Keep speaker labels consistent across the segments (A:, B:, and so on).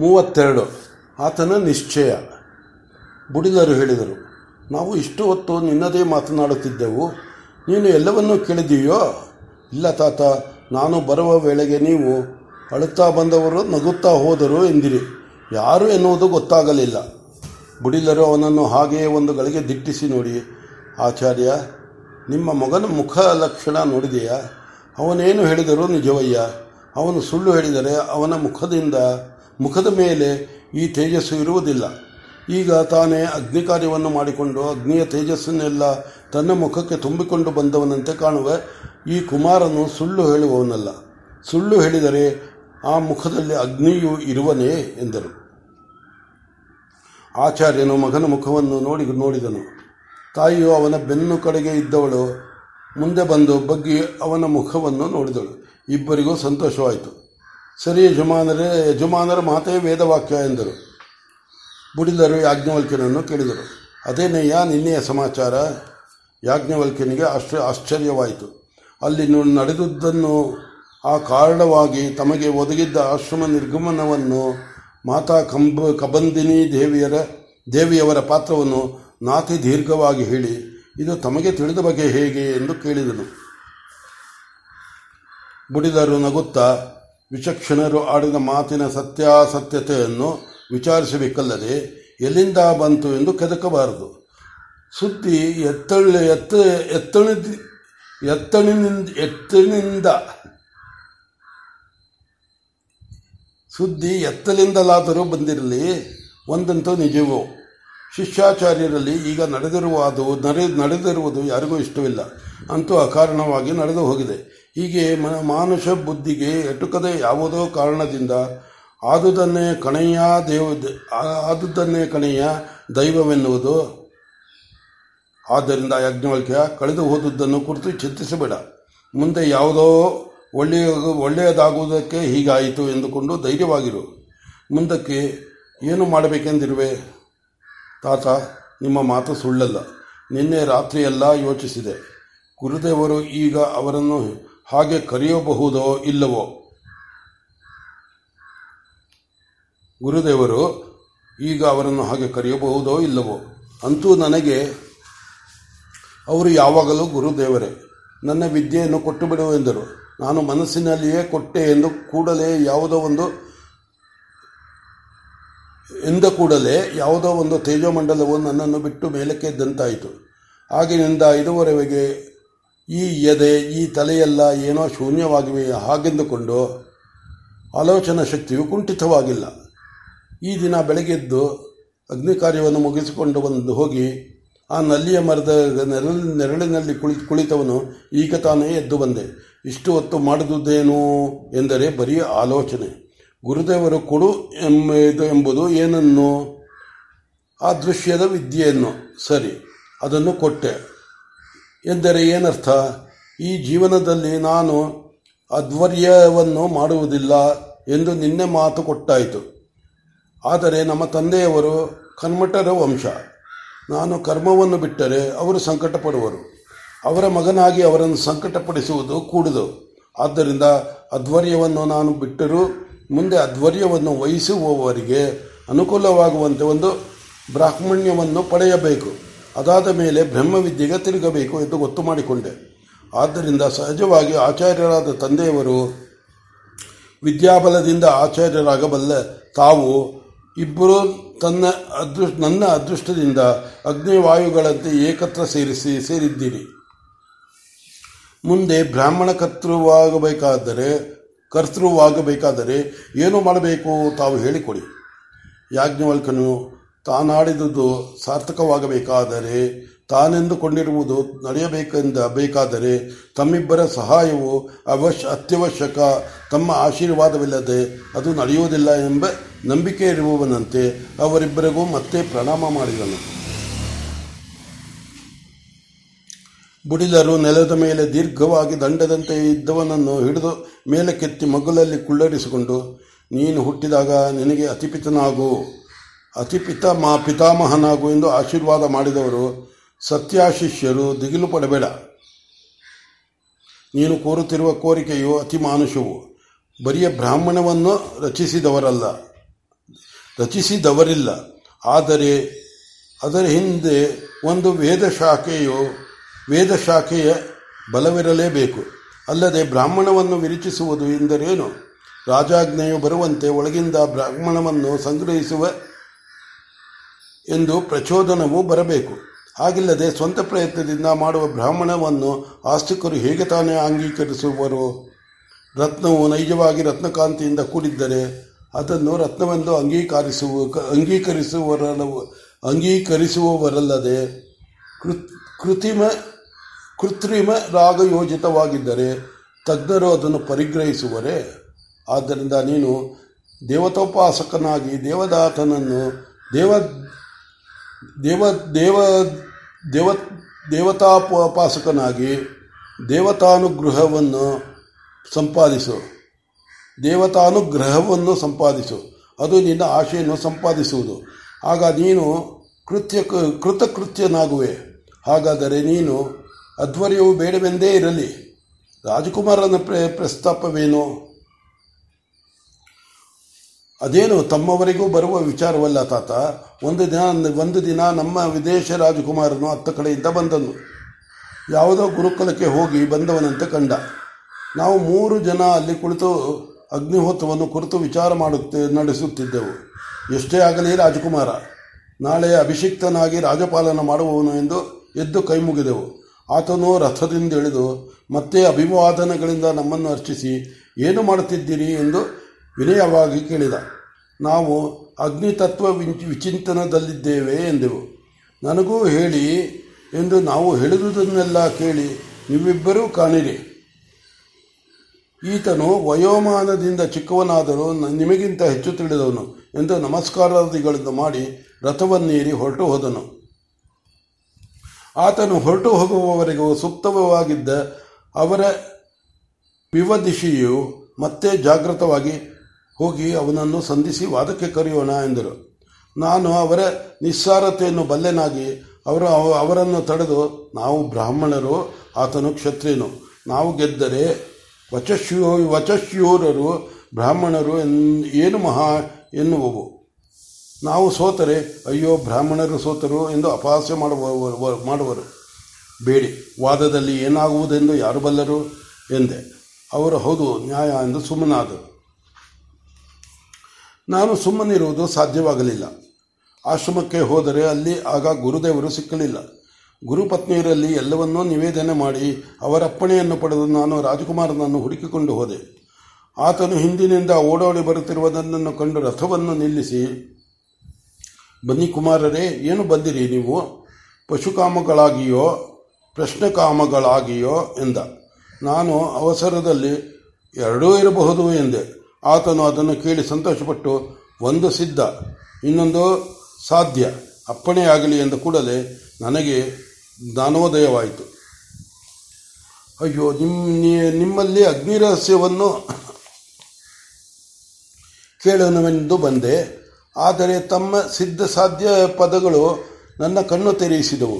A: ಮೂವತ್ತೆರಡು. ಆತನ ನಿಶ್ಚಯ. ಬುಡಿದರು ಹೇಳಿದರು, ನಾವು ಇಷ್ಟು ಹೊತ್ತು ನಿನ್ನದೇ ಮಾತನಾಡುತ್ತಿದ್ದೆವು. ನೀನು ಎಲ್ಲವನ್ನೂ ಕೇಳಿದೀಯೋ ಇಲ್ಲ ತಾತ, ನಾನು ಬರುವ ವೇಳೆಗೆ ನೀವು ಅಳುತ್ತಾ ಬಂದವರು ನಗುತ್ತಾ ಹೋದರು ಎಂದಿರಿ. ಯಾರು ಎನ್ನುವುದು ಗೊತ್ತಾಗಲಿಲ್ಲ. ಬುಡಿಲರು ಅವನನ್ನು ಹಾಗೆಯೇ ಒಂದು ಗಳಿಗೆ ದಿಟ್ಟಿಸಿ ನೋಡಿ, ಆಚಾರ್ಯ, ನಿಮ್ಮ ಮಗನ ಮುಖ ಲಕ್ಷಣ ನೋಡಿದೆಯಾ? ಅವನೇನು ಹೇಳಿದರೂ ನಿಜವಯ್ಯ? ಅವನು ಸುಳ್ಳು ಹೇಳಿದರೆ ಅವನ ಮುಖದಿಂದ ಮುಖದ ಮೇಲೆ ಈ ತೇಜಸ್ಸು ಇರುವುದಿಲ್ಲ. ಈಗ ತಾನೇ ಅಗ್ನಿ ಕಾರ್ಯವನ್ನು ಮಾಡಿಕೊಂಡು ಅಗ್ನಿಯ ತೇಜಸ್ಸನ್ನೆಲ್ಲ ತನ್ನ ಮುಖಕ್ಕೆ ತುಂಬಿಕೊಂಡು ಬಂದವನಂತೆ ಕಾಣುವ ಈ ಕುಮಾರನು ಸುಳ್ಳು ಹೇಳುವವನಲ್ಲ. ಸುಳ್ಳು ಹೇಳಿದರೆ ಆ ಮುಖದಲ್ಲಿ ಅಗ್ನಿಯು ಇರುವನೇ ಎಂದರು. ಆಚಾರ್ಯನು ಮಗನ ಮುಖವನ್ನು ನೋಡಿ ನೋಡಿದನು. ತಾಯಿಯು ಅವನ ಬೆನ್ನು ಕಡೆಗೆ ಇದ್ದವಳು. ಮುಂದೆ ಬಂದು ಬಗ್ಗಿ ಅವನ ಮುಖವನ್ನು ನೋಡಿದಳು. ಇಬ್ಬರಿಗೂ ಸಂತೋಷವಾಯಿತು. ಸರಿ ಯಜಮಾನರೇ, ಯಜಮಾನರ ಮಾತೇ ವೇದವಾಕ್ಯ ಎಂದರು. ಬುಡಿದರು ಯಾಜ್ಞವಲ್ಕ್ಯನನ್ನು ಕೇಳಿದರು. ಅದೇನಯ್ಯ ನಿನ್ನೆಯ ಸಮಾಚಾರ? ಯಾಜ್ಞವಲ್ಕ್ಯನಿಗೆ ಆಶ್ಚರ್ಯ, ಆಶ್ಚರ್ಯವಾಯಿತು. ಅಲ್ಲಿ ನಡೆದುದನ್ನು ಆ ಕಾರಣವಾಗಿ ತಮಗೆ ಒದಗಿದ್ದ ಆಶ್ರಮ ನಿರ್ಗಮನವನ್ನು ಮಾತಾ ಕಂಬ, ಕಬಂದಿನಿ ದೇವಿಯರ, ದೇವಿಯವರ ಪಾತ್ರವನ್ನು ನಾತಿ ದೀರ್ಘವಾಗಿ ಹೇಳಿ, ಇದು ತಮಗೆ ತಿಳಿದ ಬಗ್ಗೆ ಹೇಗೆ ಎಂದು ಕೇಳಿದನು. ಬುಡಿದರು ನಗುತ್ತಾ ವಿಚಕ್ಷಣರು ಆಡಿದ ಮಾತಿನ ಸತ್ಯಾಸತ್ಯತೆಯನ್ನು ವಿಚಾರಿಸಬೇಕಲ್ಲದೆ ಎಲ್ಲಿಂದ ಬಂತು ಎಂದು ಕೆದಕಬಾರದು. ಸುದ್ದಿ ಎತ್ತಳೆ ಎತ್ತ ಎತ್ತಣ ಎತ್ತಣಿನಿಂದ ಎತ್ತಣಿನಿಂದ ಸುದ್ದಿ ಎತ್ತಲಿಂದಲಾದರೂ ಬಂದಿರಲಿ, ಒಂದಂತೂ ನಿಜವೋ? ಶಿಷ್ಯಾಚಾರ್ಯರಲ್ಲಿ ಈಗ ನಡೆದಿರುವ ಅದು ನಡೆ ನಡೆದಿರುವುದು ಯಾರಿಗೂ ಇಷ್ಟವಿಲ್ಲ. ಅಂತೂ ಅಕಾರಣವಾಗಿ ನಡೆದು ಹೋಗಿದೆ. ಹೀಗೆ ಮಾನುಷ ಬುದ್ಧಿಗೆ ಎಟುಕದೆ ಯಾವುದೋ ಕಾರಣದಿಂದ ಆದುದನ್ನೇ ಕಣೆಯ ದೇವ ಆದುದನ್ನೇ ಕಣೆಯ ದೈವವೆನ್ನುವುದು. ಆದ್ದರಿಂದ ಯಜ್ಞವಲ್ಕ್ಯ, ಕಳೆದು ಹೋದುದನ್ನು ಕುರಿತು ಚಿಂತಿಸಬೇಡ. ಮುಂದೆ ಯಾವುದೋ ಒಳ್ಳೆಯ ಒಳ್ಳೆಯದಾಗುವುದಕ್ಕೆ ಹೀಗಾಯಿತು ಎಂದುಕೊಂಡು ಧೈರ್ಯವಾಗಿರು. ಮುಂದಕ್ಕೆ ಏನು ಮಾಡಬೇಕೆಂದಿರುವೆ? ತಾತ, ನಿಮ್ಮ ಮಾತು ಸುಳ್ಳಲ್ಲ. ನಿನ್ನೆ ರಾತ್ರಿಯೆಲ್ಲ ಯೋಚಿಸಿದೆ. ಗುರುದೇವರು ಈಗ ಅವರನ್ನು ಹಾಗೆ ಕರೆಯಬಹುದೋ ಇಲ್ಲವೋ? ಗುರುದೇವರು, ಈಗ ಅವರನ್ನು ಹಾಗೆ ಕರೆಯಬಹುದೋ ಇಲ್ಲವೋ? ಅಂತೂ ನನಗೆ, ಅವರು ಯಾವಾಗಲೂ ಗುರುದೇವರೇ, ನನ್ನ ವಿದ್ಯೆಯನ್ನು ಕೊಟ್ಟು ಎಂದರು. ನಾನು ಮನಸ್ಸಿನಲ್ಲಿಯೇ ಕೊಟ್ಟೆ ಎಂದು ಕೂಡಲೇ ಯಾವುದೋ ಒಂದು, ಎಂದ ಕೂಡಲೇ ಯಾವುದೋ ಒಂದು ತೇಜೋಮಂಡಲವು ನನ್ನನ್ನು ಬಿಟ್ಟು ಮೇಲಕ್ಕೆ ಎದ್ದಂತಾಯಿತು ಆಗಿನಿಂದ ಇದುವರೆಗೆ ಈ ಎದೆ, ಈ ತಲೆಯೆಲ್ಲ ಏನೋ ಶೂನ್ಯವಾಗಿವೆ ಹಾಗೆಂದುಕೊಂಡು ಆಲೋಚನಾ ಶಕ್ತಿಯು ಕುಂಠಿತವಾಗಿಲ್ಲ. ಈ ದಿನ ಬೆಳಗ್ಗೆದ್ದು ಅಗ್ನಿ ಕಾರ್ಯವನ್ನು ಮುಗಿಸಿಕೊಂಡು ಬಂದು ಹೋಗಿ ಆ ನಲ್ಲಿಯ ಮರದ ನೆರಳು, ನೆರಳಿನಲ್ಲಿ ಕುಳಿ, ಕುಳಿತವನು ಈಗ ತಾನೇ ಎದ್ದು ಬಂದೆ. ಇಷ್ಟು ಹೊತ್ತು ಮಾಡಿದುದೇನು ಎಂದರೆ ಬರೀ ಆಲೋಚನೆ. ಗುರುದೇವರು ಕೊಡು ಎಂಬ ಎಂಬುದು ಏನನ್ನು? ಆ ದೃಶ್ಯದ ವಿದ್ಯೆಯನ್ನು. ಸರಿ, ಅದನ್ನು ಕೊಟ್ಟೆ. ಎಂದರೆ ಏನರ್ಥ? ಈ ಜೀವನದಲ್ಲಿ ನಾನು ಅಧ್ವರ್ಯವನ್ನು ಮಾಡುವುದಿಲ್ಲ ಎಂದು ನಿನ್ನೆ ಮಾತು ಕೊಟ್ಟಾಯಿತು. ಆದರೆ ನಮ್ಮ ತಂದೆಯವರು ಕನ್ಮಠರ ವಂಶ. ನಾನು ಕರ್ಮವನ್ನು ಬಿಟ್ಟರೆ ಅವರು ಸಂಕಟ ಪಡುವರು ಅವರ ಮಗನಾಗಿ ಅವರನ್ನು ಸಂಕಟಪಡಿಸುವುದು ಕೂಡುದು. ಆದ್ದರಿಂದ ಅಧ್ವರ್ಯವನ್ನು ನಾನು ಬಿಟ್ಟರೂ ಮುಂದೆ ಅಧ್ವರ್ಯವನ್ನು ವಹಿಸುವವರಿಗೆ ಅನುಕೂಲವಾಗುವಂತೆ ಒಂದು ಬ್ರಾಹ್ಮಣ್ಯವನ್ನು ಪಡೆಯಬೇಕು. ಅದಾದ ಮೇಲೆ ಬ್ರಹ್ಮವಿದ್ಯೆಗೆ ತಿರುಗಬೇಕು ಎಂದು ಗೊತ್ತು ಮಾಡಿಕೊಂಡೆ. ಆದ್ದರಿಂದ ಸಹಜವಾಗಿ ಆಚಾರ್ಯರಾದ ತಂದೆಯವರು ವಿದ್ಯಾಬಲದಿಂದ ಆಚಾರ್ಯರಾಗಬಲ್ಲ ತಾವು ಇಬ್ಬರು ತನ್ನ ಅದೃಷ್ಟ, ನನ್ನ ಅದೃಷ್ಟದಿಂದ ಅಗ್ನಿವಾಯುಗಳಂತೆ ಏಕತ್ರ ಸೇರಿಸಿ, ಸೇರಿದ್ದೀರಿ. ಮುಂದೆ ಬ್ರಾಹ್ಮಣ ಕರ್ತೃವಾಗಬೇಕಾದರೆ ಕರ್ತೃವಾಗಬೇಕಾದರೆ ಏನು ಮಾಡಬೇಕು ತಾವು ಹೇಳಿಕೊಡಿ. ಯಾಜ್ಞವಲ್ಕನು ತಾನಾಡಿದುದು ಸಾರ್ಥಕವಾಗಬೇಕಾದರೆ, ತಾನೆಂದುಕೊಂಡಿರುವುದು ನಡೆಯಬೇಕೆಂದ ಬೇಕಾದರೆ, ತಮ್ಮಿಬ್ಬರ ಸಹಾಯವು ಅವಶ್ಯ ಅತ್ಯವಶ್ಯಕ, ತಮ್ಮ ಆಶೀರ್ವಾದವಿಲ್ಲದೆ ಅದು ನಡೆಯುವುದಿಲ್ಲ ಎಂಬ ನಂಬಿಕೆ ಇರುವವನಂತೆ ಅವರಿಬ್ಬರಿಗೂ ಮತ್ತೆ ಪ್ರಣಾಮ ಮಾಡಿದನು. ಬುಡಿಲರು ನೆಲದ ಮೇಲೆ ದೀರ್ಘವಾಗಿ ದಂಡದಂತೆ ಇದ್ದವನನ್ನು ಹಿಡಿದು ಮೇಲಕ್ಕೆತ್ತಿ ಮಗುಲಲ್ಲಿ ಕುಳ್ಳರಿಸಿಕೊಂಡು, ನೀನು ಹುಟ್ಟಿದಾಗ ನಿನಗೆ ಅತಿಪಿತನಾಗು. ಅತಿಪಿತ ಮಾ ಪಿತಾಮಹನಾಗು ಎಂದು ಆಶೀರ್ವಾದ ಮಾಡಿದವರು ಸತ್ಯಾಶಿಷ್ಯರು ದಿಗಿಲು ಪಡಬೇಡ. ನೀನು ಕೋರುತ್ತಿರುವ ಕೋರಿಕೆಯು ಅತಿ ಮಾನುಷವು. ಬರಿಯ ಬ್ರಾಹ್ಮಣವನ್ನು ರಚಿಸಿದವರಲ್ಲ, ರಚಿಸಿದವರಿಲ್ಲ. ಆದರೆ, ಅದರ ಹಿಂದೆ ಒಂದು ವೇದ ಶಾಖೆಯು, ವೇದ ಶಾಖೆಯ ಬಲವಿರಲೇಬೇಕು. ಅಲ್ಲದೆ ಬ್ರಾಹ್ಮಣವನ್ನು ವಿರಚಿಸುವುದು ಎಂದರೇನು? ರಾಜಾಜ್ಞೆಯು ಬರುವಂತೆ ಒಳಗಿಂದ ಬ್ರಾಹ್ಮಣವನ್ನು ಸಂಗ್ರಹಿಸುವ ಎಂದು ಪ್ರಚೋದನವು ಬರಬೇಕು. ಹಾಗಿಲ್ಲದೆ ಸ್ವಂತ ಪ್ರಯತ್ನದಿಂದ ಮಾಡುವ ಬ್ರಾಹ್ಮಣವನ್ನು ಆಸ್ತಿಕರು ಹೇಗೆ ತಾನೇ ಅಂಗೀಕರಿಸುವರು? ರತ್ನವು ನೈಜವಾಗಿ ರತ್ನಕಾಂತಿಯಿಂದ ಕೂಡಿದ್ದರೆ ಅದನ್ನು ರತ್ನವೆಂದು ಅಂಗೀಕರಿಸುವ ಅಂಗೀಕರಿಸುವರ ಅಂಗೀಕರಿಸುವವರಲ್ಲದೆ ಕೃತ್ರಿಮ ಕೃತ್ರಿಮ ರಾಗಯೋಜಿತವಾಗಿದ್ದರೆ ತಜ್ಞರು ಅದನ್ನು ಪರಿಗ್ರಹಿಸುವರೇ? ಆದ್ದರಿಂದ ನೀನು ದೇವತೋಪಾಸಕನಾಗಿ ದೇವದಾತನನ್ನು ದೇವ ದೇವ ದೇವ ದೇವ ದೇವತಾಪಾಸಕನಾಗಿ ದೇವತಾನುಗ್ರಹವನ್ನು ಸಂಪಾದಿಸು. ದೇವತಾನುಗ್ರಹವನ್ನು ಸಂಪಾದಿಸು. ಅದು ನಿನ್ನ ಆಶೆಯನ್ನು ಸಂಪಾದಿಸುವುದು. ಆಗ ನೀನು ಕೃತ್ಯ, ಕೃತಕೃತ್ಯನಾಗುವೆ. ಹಾಗಾದರೆ ನೀನು ಅಧ್ವರ್ಯವು ಬೇಡವೆಂದೇ ಇರಲಿ. ರಾಜಕುಮಾರನ ಪ್ರ, ಪ್ರಸ್ತಾಪವೇನು? ಅದೇನು ತಮ್ಮವರಿಗೂ ಬರುವ ವಿಚಾರವಲ್ಲ ತಾತ. ಒಂದು ದಿನ ಒಂದು ದಿನ ನಮ್ಮ ವಿದೇಶ ರಾಜಕುಮಾರನು ಹತ್ತ ಕಡೆಯಿಂದ ಬಂದನು. ಯಾವುದೋ ಗುರುಕುಲಕ್ಕೆ ಹೋಗಿ ಬಂದವನಂತೆ ಕಂಡ. ನಾವು ಮೂರು ಜನ ಅಲ್ಲಿ ಕುಳಿತು ಅಗ್ನಿಹೋತ್ರವನ್ನು ಕುರಿತು ವಿಚಾರ ಮಾಡುತ್ತೆ, ನಡೆಸುತ್ತಿದ್ದೆವು. ಎಷ್ಟೇ ಆಗಲಿ ರಾಜಕುಮಾರ, ನಾಳೆ ಅಭಿಷಿಕ್ತನಾಗಿ ರಾಜಪಾಲನ ಮಾಡುವವನು ಎಂದು ಎದ್ದು ಕೈ ಮುಗಿದೆವು. ಆತನು ರಥದಿಂದ ಇಳಿದು ಮತ್ತೆ ಅಭಿವಾದನಗಳಿಂದ ನಮ್ಮನ್ನು ಅರ್ಚಿಸಿ, ಏನು ಮಾಡುತ್ತಿದ್ದೀರಿ ಎಂದು ವಿನಯವಾಗಿ ಕೇಳಿದ. ನಾವು ಅಗ್ನಿತತ್ವ ವಿಚಿಂತನದಲ್ಲಿದ್ದೇವೆ ಎಂದೆವು. ನನಗೂ ಹೇಳಿ ಎಂದು ನಾವು ಹೇಳಿದುದನ್ನೆಲ್ಲ ಕೇಳಿ ನೀವಿಬ್ಬರೂ ಕಾಣಿರಿ. ಈತನು ವಯೋಮಾನದಿಂದ ಚಿಕ್ಕವನಾದರೂ ನಿಮಗಿಂತ ಹೆಚ್ಚು ತಿಳಿದವನು ಎಂದು ನಮಸ್ಕಾರಾದಿಗಳನ್ನು ಮಾಡಿ ರಥವನ್ನೇರಿ ಹೊರಟು ಹೋದನು. ಆತನು ಹೊರಟು ಹೋಗುವವರೆಗೂ ಸುಪ್ತವಾಗಿದ್ದ ಅವರ ವಿವದಿಶಿಯು ಮತ್ತೆ ಜಾಗೃತವಾಗಿ ಹೋಗಿ ಅವನನ್ನು ಸಂಧಿಸಿ ವಾದಕ್ಕೆ ಕರೆಯೋಣ ಎಂದರು. ನಾನು ಅವರ ನಿಸ್ಸಾರತೆಯನ್ನು ಬಲ್ಲೆನಾಗಿ ಅವರು ಅವರನ್ನು ತಡೆದು, ನಾವು ಬ್ರಾಹ್ಮಣರು, ಆತನು ಕ್ಷತ್ರಿಯನು. ನಾವು ಗೆದ್ದರೆ ವಚಶ್ಯೂ ವಚಶ್ಯೂರರು ಬ್ರಾಹ್ಮಣರು ಏನು ಮಹಾ ಎನ್ನುವವು? ನಾವು ಸೋತರೆ, ಅಯ್ಯೋ, ಬ್ರಾಹ್ಮಣರು ಸೋತರು ಎಂದು ಅಪಹಾಸ್ಯ ಮಾಡುವ ಮಾಡುವರು. ಬೇಡಿ, ವಾದದಲ್ಲಿ ಏನಾಗುವುದೆಂದು ಯಾರು ಬಲ್ಲರು? ಎಂದೆ. ಅವರು, ಹೌದು, ನ್ಯಾಯ ಎಂದು ಸುಮ್ಮನಾದರು. ನಾನು ಸುಮ್ಮನಿರುವುದು ಸಾಧ್ಯವಾಗಲಿಲ್ಲ. ಆಶ್ರಮಕ್ಕೆ ಹೋದರೆ ಅಲ್ಲಿ ಆಗ ಗುರುದೇವರು ಸಿಕ್ಕಲಿಲ್ಲ. ಗುರುಪತ್ನಿಯರಲ್ಲಿ ಎಲ್ಲವನ್ನೂ ನಿವೇದನೆ ಮಾಡಿ ಅವರಪ್ಪಣೆಯನ್ನು ಪಡೆದು ನಾನು ರಾಜಕುಮಾರನನ್ನು ಹುಡುಕಿಕೊಂಡು ಹೋದೆ. ಆತನು ಹಿಂದಿನಿಂದ ಓಡೋಡಿ ಬರುತ್ತಿರುವುದನ್ನು ಕಂಡು ರಥವನ್ನು ನಿಲ್ಲಿಸಿ, ಬನ್ನಿ ಕುಮಾರರೇ, ಏನು ಬಂದಿರಿ ನೀವು? ಪಶುಕಾಮಗಳಾಗಿಯೋ, ಪ್ರಶ್ನಕಾಮಗಳಾಗಿಯೋ? ಎಂದ. ನಾನು ಅವಸರದಲ್ಲಿ ಎರಡೂ ಇರಬಹುದು ಎಂದೆ. ಆತನು ಅದನ್ನು ಕೇಳಿ ಸಂತೋಷಪಟ್ಟು, ಒಂದು ಸಿದ್ಧ, ಇನ್ನೊಂದು ಸಾಧ್ಯ ಅಪ್ಪಣೆಯಾಗಲಿ ಎಂದ ಕೂಡಲೇ ನನಗೆ ಜ್ಞಾನೋದಯವಾಯಿತು. ಅಯ್ಯೋ ನಿಮ್ಮ ನಿಮ್ಮಲ್ಲಿ ಅಗ್ನಿ ರಹಸ್ಯವನ್ನು ಕೇಳೋಣವೆಂದು ಬಂದೆ. ಆದರೆ ತಮ್ಮ ಸಿದ್ಧ ಸಾಧ್ಯ ಪದಗಳು ನನ್ನ ಕಣ್ಣು ತೆರೆಯಿಸಿದವು.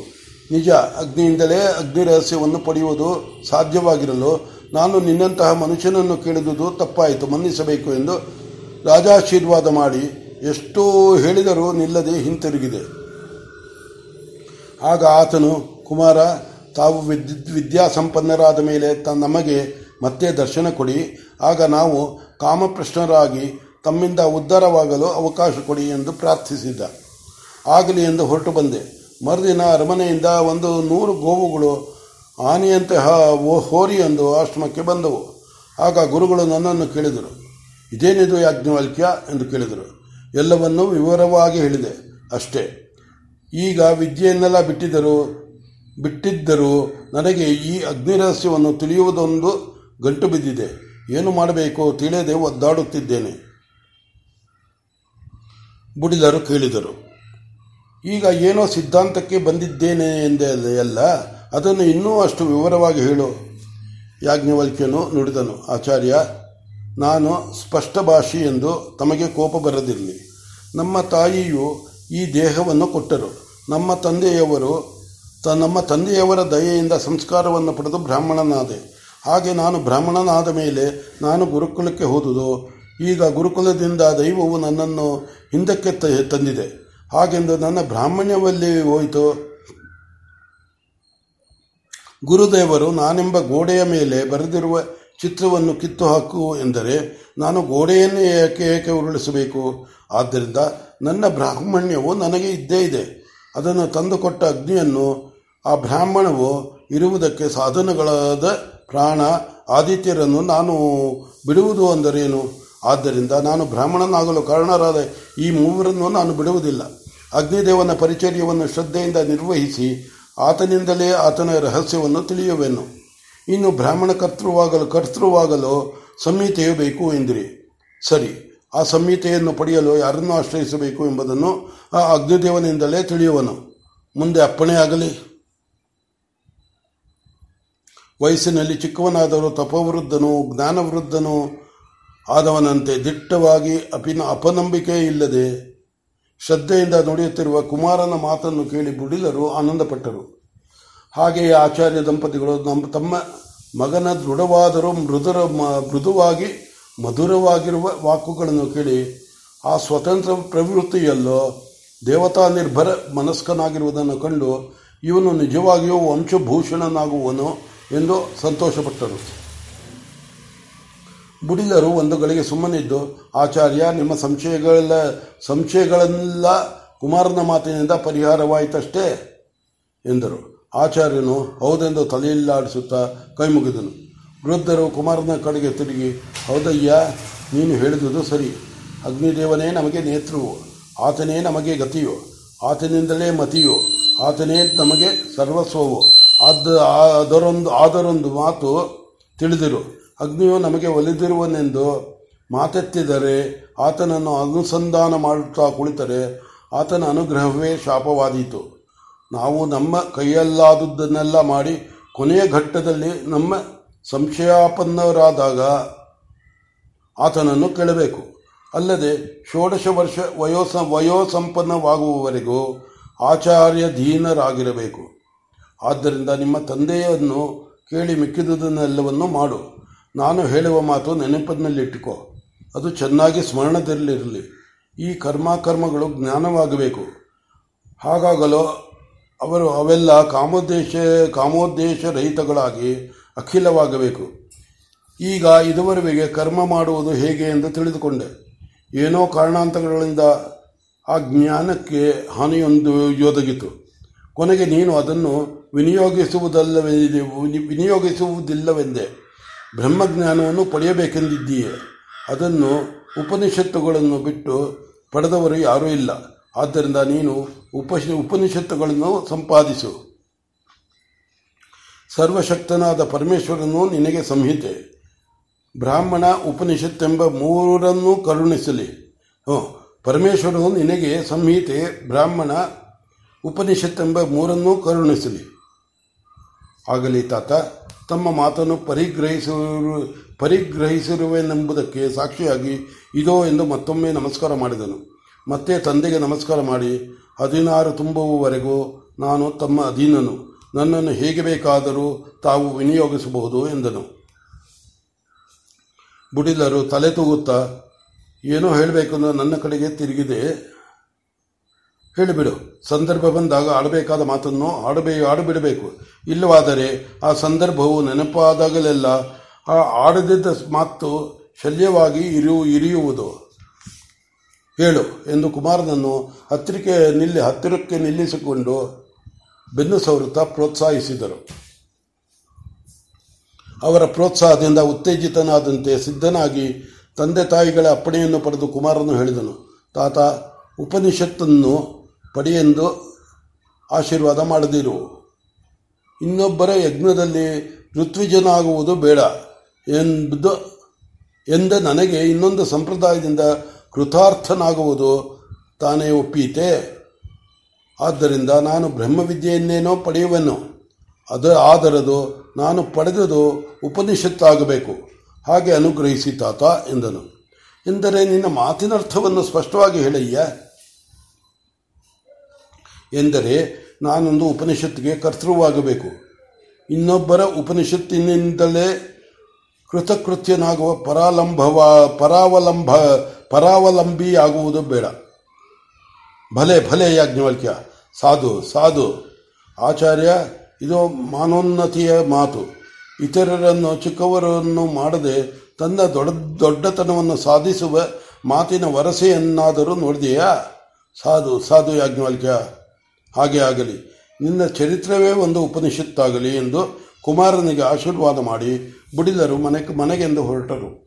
A: ನಿಜ, ಅಗ್ನಿಯಿಂದಲೇ ಅಗ್ನಿ ರಹಸ್ಯವನ್ನು ಪಡೆಯುವುದು ಸಾಧ್ಯವಾಗಿರಲು ನಾನು ನಿನ್ನಂತಹ ಮನುಷ್ಯನನ್ನು ಕೇಳಿದುದು ತಪ್ಪಾಯಿತು, ಮನ್ನಿಸಬೇಕು ಎಂದು ರಾಜಾಶೀರ್ವಾದ ಮಾಡಿ ಎಷ್ಟು ಹೇಳಿದರೂ ನಿಲ್ಲದೆ ಹಿಂತಿರುಗಿದೆ. ಆಗ ಆತನು, ಕುಮಾರ, ತಾವು ವಿದ್ಯಾ ವಿದ್ಯಾಸಂಪನ್ನರಾದ ಮೇಲೆ ತ, ನಮಗೆ ಮತ್ತೆ ದರ್ಶನ ಕೊಡಿ, ಆಗ ನಾವು ಕಾಮಪ್ರಶ್ನರಾಗಿ ತಮ್ಮಿಂದ ಉದ್ಧಾರವಾಗಲು ಅವಕಾಶ ಕೊಡಿ ಎಂದು ಪ್ರಾರ್ಥಿಸಿದ್ದ. ಆಗಲಿ ಎಂದು ಹೊರಟು ಬಂದೆ. ಮರುದಿನ ಅರಮನೆಯಿಂದ ಒಂದು ನೂರು ಗೋವುಗಳು ಆನೆಯಂತಹ ಹೋರಿ ಎಂದು ಆಶ್ರಮಕ್ಕೆ ಬಂದವು. ಆಗ ಗುರುಗಳು ನನ್ನನ್ನು ಕೇಳಿದರು. ಇದೇನಿದು ಯಾಜ್ಞವಲ್ಕ್ಯ ಎಂದು ಕೇಳಿದರು. ಎಲ್ಲವನ್ನೂ ವಿವರವಾಗಿ ಹೇಳಿದೆ. ಅಷ್ಟೇ. ಈಗ ವಿದ್ಯೆಯನ್ನೆಲ್ಲ ಬಿಟ್ಟಿದ್ದರು, ಬಿಟ್ಟಿದ್ದರೂ ನನಗೆ ಈ ಅಗ್ನಿರಹಸ್ಯವನ್ನು ತಿಳಿಯುವುದೊಂದು ಗಂಟು ಬಿದ್ದಿದೆ. ಏನು ಮಾಡಬೇಕು? ತಿಳಿಯದೆ ಒದ್ದಾಡುತ್ತಿದ್ದೇನೆ. ಬುಡಿದರು ಕೇಳಿದರು. ಈಗ ಏನೋ ಸಿದ್ಧಾಂತಕ್ಕೆ ಬಂದಿದ್ದೇನೆ ಎಂದೆಲ್ಲ ಅದನ್ನು ಇನ್ನೂ ಅಷ್ಟು ವಿವರವಾಗಿ ಹೇಳು. ಯಾಜ್ಞವಲ್ಕ್ಯನು ನುಡಿದನು, ಆಚಾರ್ಯ, ನಾನು ಸ್ಪಷ್ಟ ಭಾಷೆ ಎಂದು ತಮಗೆ ಕೋಪ ಬರದಿರಲಿ. ನಮ್ಮ ತಾಯಿಯು ಈ ದೇಹವನ್ನು ಕೊಟ್ಟರು. ನಮ್ಮ ತಂದೆಯವರು ತ, ನಮ್ಮ ತಂದೆಯವರ ದಯೆಯಿಂದ ಸಂಸ್ಕಾರವನ್ನು ಪಡೆದು ಬ್ರಾಹ್ಮಣನಾದೆ. ಹಾಗೆ ನಾನು ಬ್ರಾಹ್ಮಣನಾದ ಮೇಲೆ ನಾನು ಗುರುಕುಲಕ್ಕೆ ಹೋದುದು. ಈಗ ಗುರುಕುಲದಿಂದ ದೈವವು ನನ್ನನ್ನು ಹಿಂದಕ್ಕೆ ತಂದಿದೆ. ಹಾಗೆಂದು ನನ್ನ ಬ್ರಾಹ್ಮಣ್ಯವಲ್ಲಿ ಹೋಯಿತು. ಗುರುದೇವರು, ನಾನೆಂಬ ಗೋಡೆಯ ಮೇಲೆ ಬರೆದಿರುವ ಚಿತ್ರವನ್ನು ಕಿತ್ತು ಹಾಕು ಎಂದರೆ, ನಾನು ಗೋಡೆಯನ್ನು ಏಕೆ ಏಕೆ ಉರುಳಿಸಬೇಕು? ಆದ್ದರಿಂದ ನನ್ನ ಬ್ರಾಹ್ಮಣ್ಯವು ನನಗೆ ಇದ್ದೇ ಇದೆ. ಅದನ್ನು ತಂದುಕೊಟ್ಟ ಅಗ್ನಿಯನ್ನು, ಆ ಬ್ರಾಹ್ಮಣವು ಇರುವುದಕ್ಕೆ ಸಾಧನಗಳಾದ ಪ್ರಾಣ ಆದಿತ್ಯರನ್ನು ನಾನು ಬಿಡುವುದು ಅಂದರೇನು? ಆದ್ದರಿಂದ ನಾನು ಬ್ರಾಹ್ಮಣನಾಗಲು ಕಾರಣರಾದ ಈ ಮೂವರನ್ನು ನಾನು ಬಿಡುವುದಿಲ್ಲ. ಅಗ್ನಿದೇವನ ಪರಿಚರ್ಯವನ್ನು ಶ್ರದ್ಧೆಯಿಂದ ನಿರ್ವಹಿಸಿ ಆತನಿಂದಲೇ ಆತನ ರಹಸ್ಯವನ್ನು ತಿಳಿಯುವೆನು. ಇನ್ನು ಬ್ರಾಹ್ಮಣ ಕರ್ತೃವಾಗಲು ಕರ್ತೃವಾಗಲು ಸಂಹಿತೆಯು ಬೇಕು ಎಂದಿರಿ. ಸರಿ, ಆ ಸಂಹಿತೆಯನ್ನು ಪಡೆಯಲು ಯಾರನ್ನು ಆಶ್ರಯಿಸಬೇಕು ಎಂಬುದನ್ನು ಆ ಅಗ್ನಿದೇವನಿಂದಲೇ ತಿಳಿಯುವನು. ಮುಂದೆ ಅಪ್ಪಣೆಯಾಗಲಿ ವಯಸ್ಸಿನಲ್ಲಿ ಚಿಕ್ಕವನಾದರೂ ತಪವೃದ್ಧನು, ಜ್ಞಾನವೃದ್ಧನು, ಆದವನಂತೆ ದಿಟ್ಟವಾಗಿ ಅಪಿನ ಅಪನಂಬಿಕೆ ಇಲ್ಲದೆ ಶ್ರದ್ಧೆಯಿಂದ ನುಡಿಯುತ್ತಿರುವ ಕುಮಾರನ ಮಾತನ್ನು ಕೇಳಿ ಬುಡಿಲರು ಆನಂದಪಟ್ಟರು. ಹಾಗೆಯೇ ಆಚಾರ್ಯ ದಂಪತಿಗಳು ನಮ್ಮ ತಮ್ಮ ಮಗನ ದೃಢವಾದರೂ ಮೃದುರ ಮೃದುವಾಗಿ, ಮಧುರವಾಗಿರುವ ವಾಕುಗಳನ್ನು ಕೇಳಿ, ಆ ಸ್ವತಂತ್ರ ಪ್ರವೃತ್ತಿಯಲ್ಲೋ ದೇವತಾ ನಿರ್ಭರ ಮನಸ್ಕನಾಗಿರುವುದನ್ನು ಕಂಡು, ಇವನು ನಿಜವಾಗಿಯೂ ವಂಶಭೂಷಣನಾಗುವನು ಎಂದು ಸಂತೋಷಪಟ್ಟರು. ಬುಡಿದರು ಒಂದು ಗಳಿಗೆ ಸುಮ್ಮನಿದ್ದು, ಆಚಾರ್ಯ, ನಿಮ್ಮ ಸಂಶಯಗಳೆಲ್ಲ ಸಂಶಯಗಳೆಲ್ಲ ಕುಮಾರನ ಮಾತಿನಿಂದ ಪರಿಹಾರವಾಯಿತಷ್ಟೇ? ಎಂದರು. ಆಚಾರ್ಯನು ಹೌದೆಂದು ತಲೆಯಿಲ್ಲಾಡಿಸುತ್ತಾ ಕೈ ಮುಗಿದನು. ವೃದ್ಧರು ಕುಮಾರನ ಕಡೆಗೆ ತಿರುಗಿ, ಹೌದಯ್ಯ, ನೀನು ಹೇಳಿದುದು ಸರಿ. ಅಗ್ನಿದೇವನೇ ನಮಗೆ ನೇತೃವು ಆತನೇ ನಮಗೆ ಗತಿಯು, ಆತನಿಂದಲೇ ಮತಿಯು, ಆತನೇ ನಮಗೆ ಸರ್ವಸ್ವವು. ಆದ ಅದರೊಂದು ಆದರೊಂದು ಮಾತು ತಿಳಿದಿರು. ಅಗ್ನಿಯು ನಮಗೆ ಒಲಿದಿರುವನೆಂದು ಮಾತೆತ್ತಿದರೆ, ಆತನನ್ನು ಅನುಸಂಧಾನ ಮಾಡುತ್ತಾ ಕುಳಿತರೆ, ಆತನ ಅನುಗ್ರಹವೇ ಶಾಪವಾದೀತು. ನಾವು ನಮ್ಮ ಕೈಯಲ್ಲಾದುದನ್ನೆಲ್ಲ ಮಾಡಿ ಕೊನೆಯ ಘಟ್ಟದಲ್ಲಿ ನಮ್ಮ ಸಂಶಯಾಪನ್ನರಾದಾಗ ಆತನನ್ನು ಕೇಳಬೇಕು. ಅಲ್ಲದೆ ಷೋಡಶ ವರ್ಷ ವಯೋಸ ವಯೋಸಂಪನ್ನವಾಗುವವರೆಗೂ ಆಚಾರ್ಯ ಧೀನರಾಗಿರಬೇಕು ಆದ್ದರಿಂದ ನಿಮ್ಮ ತಂದೆಯನ್ನು ಕೇಳಿ ಮಿಕ್ಕಿದುದನ್ನೆಲ್ಲವನ್ನು ಮಾಡು. ನಾನು ಹೇಳುವ ಮಾತು ನೆನಪಿನಲ್ಲಿಟ್ಟುಕೋ. ಅದು ಚೆನ್ನಾಗಿ ಸ್ಮರಣದಲ್ಲಿರಲಿ. ಈ ಕರ್ಮಕರ್ಮಗಳು ಜ್ಞಾನವಾಗಬೇಕು. ಹಾಗಾಗಲು ಅವರು ಅವೆಲ್ಲ ಕಾಮೋದ್ದೇಶ ಕಾಮೋದ್ದೇಶ ರಹಿತಗಳಾಗಿ ಅಖಿಲವಾಗಬೇಕು. ಈಗ ಇದುವರೆಗೆ ಕರ್ಮ ಮಾಡುವುದು ಹೇಗೆ ಎಂದು ತಿಳಿದುಕೊಂಡೆ. ಏನೋ ಕಾರಣಾಂತರಗಳಿಂದ ಆ ಜ್ಞಾನಕ್ಕೆ ಹಾನಿಯೊಂದು ಯೋದಗಿತು. ಕೊನೆಗೆ ನೀನು ಅದನ್ನು ವಿನಿಯೋಗಿಸುವುದಲ್ಲವೇ ವಿನಿಯೋಗಿಸುವುದಿಲ್ಲವೆಂದೇ. ಬ್ರಹ್ಮಜ್ಞಾನವನ್ನು ಪಡೆಯಬೇಕೆಂದಿದ್ದೀಯೆ. ಅದನ್ನು ಉಪನಿಷತ್ತುಗಳನ್ನು ಬಿಟ್ಟು ಪಡೆದವರು ಯಾರೂ ಇಲ್ಲ. ಆದ್ದರಿಂದ ನೀನು ಉಪಶ, ಉಪನಿಷತ್ತುಗಳನ್ನು ಸಂಪಾದಿಸು. ಸರ್ವಶಕ್ತನಾದ ಪರಮೇಶ್ವರನು ನಿನಗೆ ಸಂಹಿತೆ. ಬ್ರಾಹ್ಮಣ ಉಪನಿಷತ್ತೆಂಬ ಮೂರನ್ನು ಕರುಣಿಸಲಿ. ಹ್ಞೂ. ಪರಮೇಶ್ವರನು ನಿನಗೆ ಸಂಹಿತೆ, ಬ್ರಾಹ್ಮಣ ಉಪನಿಷತ್ತೆಂಬ ಮೂರನ್ನೂ ಕರುಣಿಸಲಿ. ಆಗಲಿ ತಾತ. ತಮ್ಮ ಮಾತನ್ನು ಪರಿಗ್ರಹಿಸಿರು, ಪರಿಗ್ರಹಿಸಿರುವೆನೆಂಬುದಕ್ಕೆ ಸಾಕ್ಷಿಯಾಗಿ ಇದೋ ಎಂದು ಮತ್ತೊಮ್ಮೆ ನಮಸ್ಕಾರ ಮಾಡಿದನು. ಮತ್ತೆ ತಂದೆಗೆ ನಮಸ್ಕಾರ ಮಾಡಿ, ಹದಿನಾರು ತುಂಬುವವರೆಗೂ ನಾನು ತಮ್ಮ ಅಧೀನನು. ನನ್ನನ್ನು ಹೇಗೆ ಬೇಕಾದರೂ ತಾವು ವಿನಿಯೋಗಿಸಬಹುದು ಎಂದನು. ಬುಡಿಲರು ತಲೆ ತೂಗುತ್ತಾ, ಏನೋ ಹೇಳಬೇಕೆಂದು ನನ್ನ ಕಡೆಗೆ ತಿರುಗಿದೆ. ಹೇಳಿಬಿಡು. ಸಂದರ್ಭ ಬಂದಾಗ ಆಡಬೇಕಾದ ಮಾತನ್ನು ಆಡಬೇ, ಆಡಿಬಿಡಬೇಕು. ಇಲ್ಲವಾದರೆ ಆ ಸಂದರ್ಭವು ನೆನಪಾದಾಗಲೆಲ್ಲ ಆ ಆಡದಿದ್ದ ಮಾತು ಶಲ್ಯವಾಗಿ ಇರು ಇರಿಯುವುದು. ಹೇಳು ಎಂದು ಕುಮಾರನನ್ನು ಹತ್ತಿರಕ್ಕೆ ನಿಲ್ಲಿ, ಹತ್ತಿರಕ್ಕೆ ನಿಲ್ಲಿಸಿಕೊಂಡು ಬೆನ್ನು ಸವೃತ ಪ್ರೋತ್ಸಾಹಿಸಿದರು. ಅವರ ಪ್ರೋತ್ಸಾಹದಿಂದ ಉತ್ತೇಜಿತನಾದಂತೆ ಸಿದ್ಧನಾಗಿ ತಂದೆ ತಾಯಿಗಳ ಅಪ್ಪಣೆಯನ್ನು ಪಡೆದು ಕುಮಾರನು ಹೇಳಿದನು. ತಾತ, ಉಪನಿಷತ್ತನ್ನು ಪಡೆಯೆಂದು ಆಶೀರ್ವಾದ ಮಾಡದಿರು. ಇನ್ನೊಬ್ಬರ ಯಜ್ಞದಲ್ಲಿ ಋತ್ವಿಜನಾಗುವುದು ಬೇಡ ಎಂದು ಎಂದ ನನಗೆ ಇನ್ನೊಂದು ಸಂಪ್ರದಾಯದಿಂದ ಕೃತಾರ್ಥನಾಗುವುದು ತಾನೇ ಒಪ್ಪೀತೆ. ಆದ್ದರಿಂದ ನಾನು ಬ್ರಹ್ಮವಿದ್ಯೆಯನ್ನೇನೋ ಪಡೆಯುವೆನು. ಅದು ಆದರದು ನಾನು ಪಡೆದದು ಉಪನಿಷತ್ತಾಗಬೇಕು. ಹಾಗೆ ಅನುಗ್ರಹಿಸಿ ತಾತ ಎಂದನು. ಎಂದರೆ ನಿನ್ನ ಮಾತಿನರ್ಥವನ್ನು ಸ್ಪಷ್ಟವಾಗಿ ಹೇಳಯ್ಯ. ಎಂದರೆ ನಾನೊಂದು ಉಪನಿಷತ್ತಿಗೆ ಕರ್ತೃವಾಗಬೇಕು. ಇನ್ನೊಬ್ಬರ ಉಪನಿಷತ್ತಿನಿಂದಲೇ ಕೃತಕೃತ್ಯನಾಗುವ ಪರಾಲಂಭವ ಪರಾವಲಂಬ ಪರಾವಲಂಬಿಯಾಗುವುದು ಬೇಡ. ಭಲೆ ಭಲೆ ಯಾಜ್ಞವಲ್ಕ್ಯ. ಸಾಧು ಸಾಧು. ಆಚಾರ್ಯ, ಇದು ಮಾನೋನ್ನತಿಯ ಮಾತು. ಇತರರನ್ನು, ಚಿಕ್ಕವರನ್ನು ಮಾಡದೆ ತನ್ನ ದೊಡ್ಡ, ದೊಡ್ಡತನವನ್ನು ಸಾಧಿಸುವ ಮಾತಿನ ವರಸೆಯನ್ನಾದರೂ ನೋಡಿದೆಯಾ? ಸಾಧು ಸಾಧು ಯಾಜ್ಞವಲ್ಕ್ಯ. ಹಾಗೆ ಆಗಲಿ. ನಿನ್ನ ಚರಿತ್ರವೇ ಒಂದು ಉಪನಿಷತ್ತಾಗಲಿ ಎಂದು ಕುಮಾರನಿಗೆ ಆಶೀರ್ವಾದ ಮಾಡಿ ಬುಡಿದರು ಮನೆ, ಮನೆಗೆಂದು ಹೊರಟರು.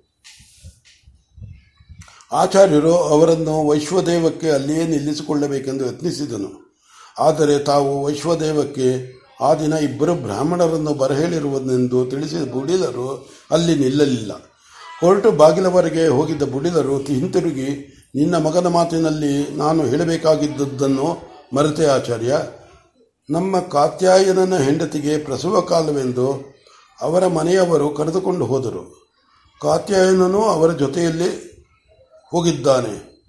A: ಆಚಾರ್ಯರು ಅವರನ್ನು ವೈಶ್ವದೇವಕ್ಕೆ ಅಲ್ಲಿಯೇ ನಿಲ್ಲಿಸಿಕೊಳ್ಳಬೇಕೆಂದು ಯತ್ನಿಸಿದನು. ಆದರೆ ತಾವು ವೈಶ್ವದೇವಕ್ಕೆ ಆ ದಿನ ಇಬ್ಬರು ಬ್ರಾಹ್ಮಣರನ್ನು ಬರಹೇಳಿರುವುದೆಂದು ತಿಳಿಸಿದ ಬುಡಿದರು ಅಲ್ಲಿ ನಿಲ್ಲಲಿಲ್ಲ. ಹೊರಟು ಬಾಗಿಲವರೆಗೆ ಹೋಗಿದ್ದ ಬುಡಿದರು ಹಿಂತಿರುಗಿ ನಿನ್ನ ಮಗನ ಮಾತಿನಲ್ಲಿ ನಾನು ಹೇಳಬೇಕಾಗಿದ್ದದ್ದನ್ನು ಮರೆತೆ ಆಚಾರ್ಯ ನಮ್ಮ ಕಾತ್ಯಾಯನನ ಹೆಂಡತಿಗೆ ಪ್ರಸವ ಕಾಲವೆಂದು ಅವರ ಮನೆಯವರು ಕರೆದುಕೊಂಡು ಹೋದರು. ಕಾತ್ಯಾಯನನು ಅವರ ಜೊತೆಯಲ್ಲಿ ಹೋಗಿದ್ದಾನೆ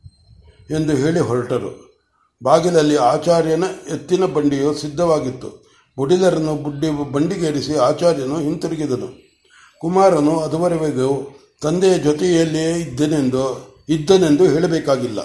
A: ಎಂದು ಹೇಳಿ ಹೊರಟರು. ಬಾಗಿಲಲ್ಲಿ ಆಚಾರ್ಯನ ಎತ್ತಿನ ಬಂಡಿಯು ಸಿದ್ಧವಾಗಿತ್ತು. ಬುಡಿಲರನ್ನು ಬುಡ್ಡಿ ಬಂಡಿಗೇರಿಸಿ ಆಚಾರ್ಯನು ಹಿಂತಿರುಗಿದನು. ಕುಮಾರನು ಅದುವರೆಗೂ ತಂದೆಯ ಜೊತೆಯಲ್ಲಿಯೇ ಇದ್ದನೆಂದು ಇದ್ದನೆಂದು ಹೇಳಬೇಕಾಗಿಲ್ಲ.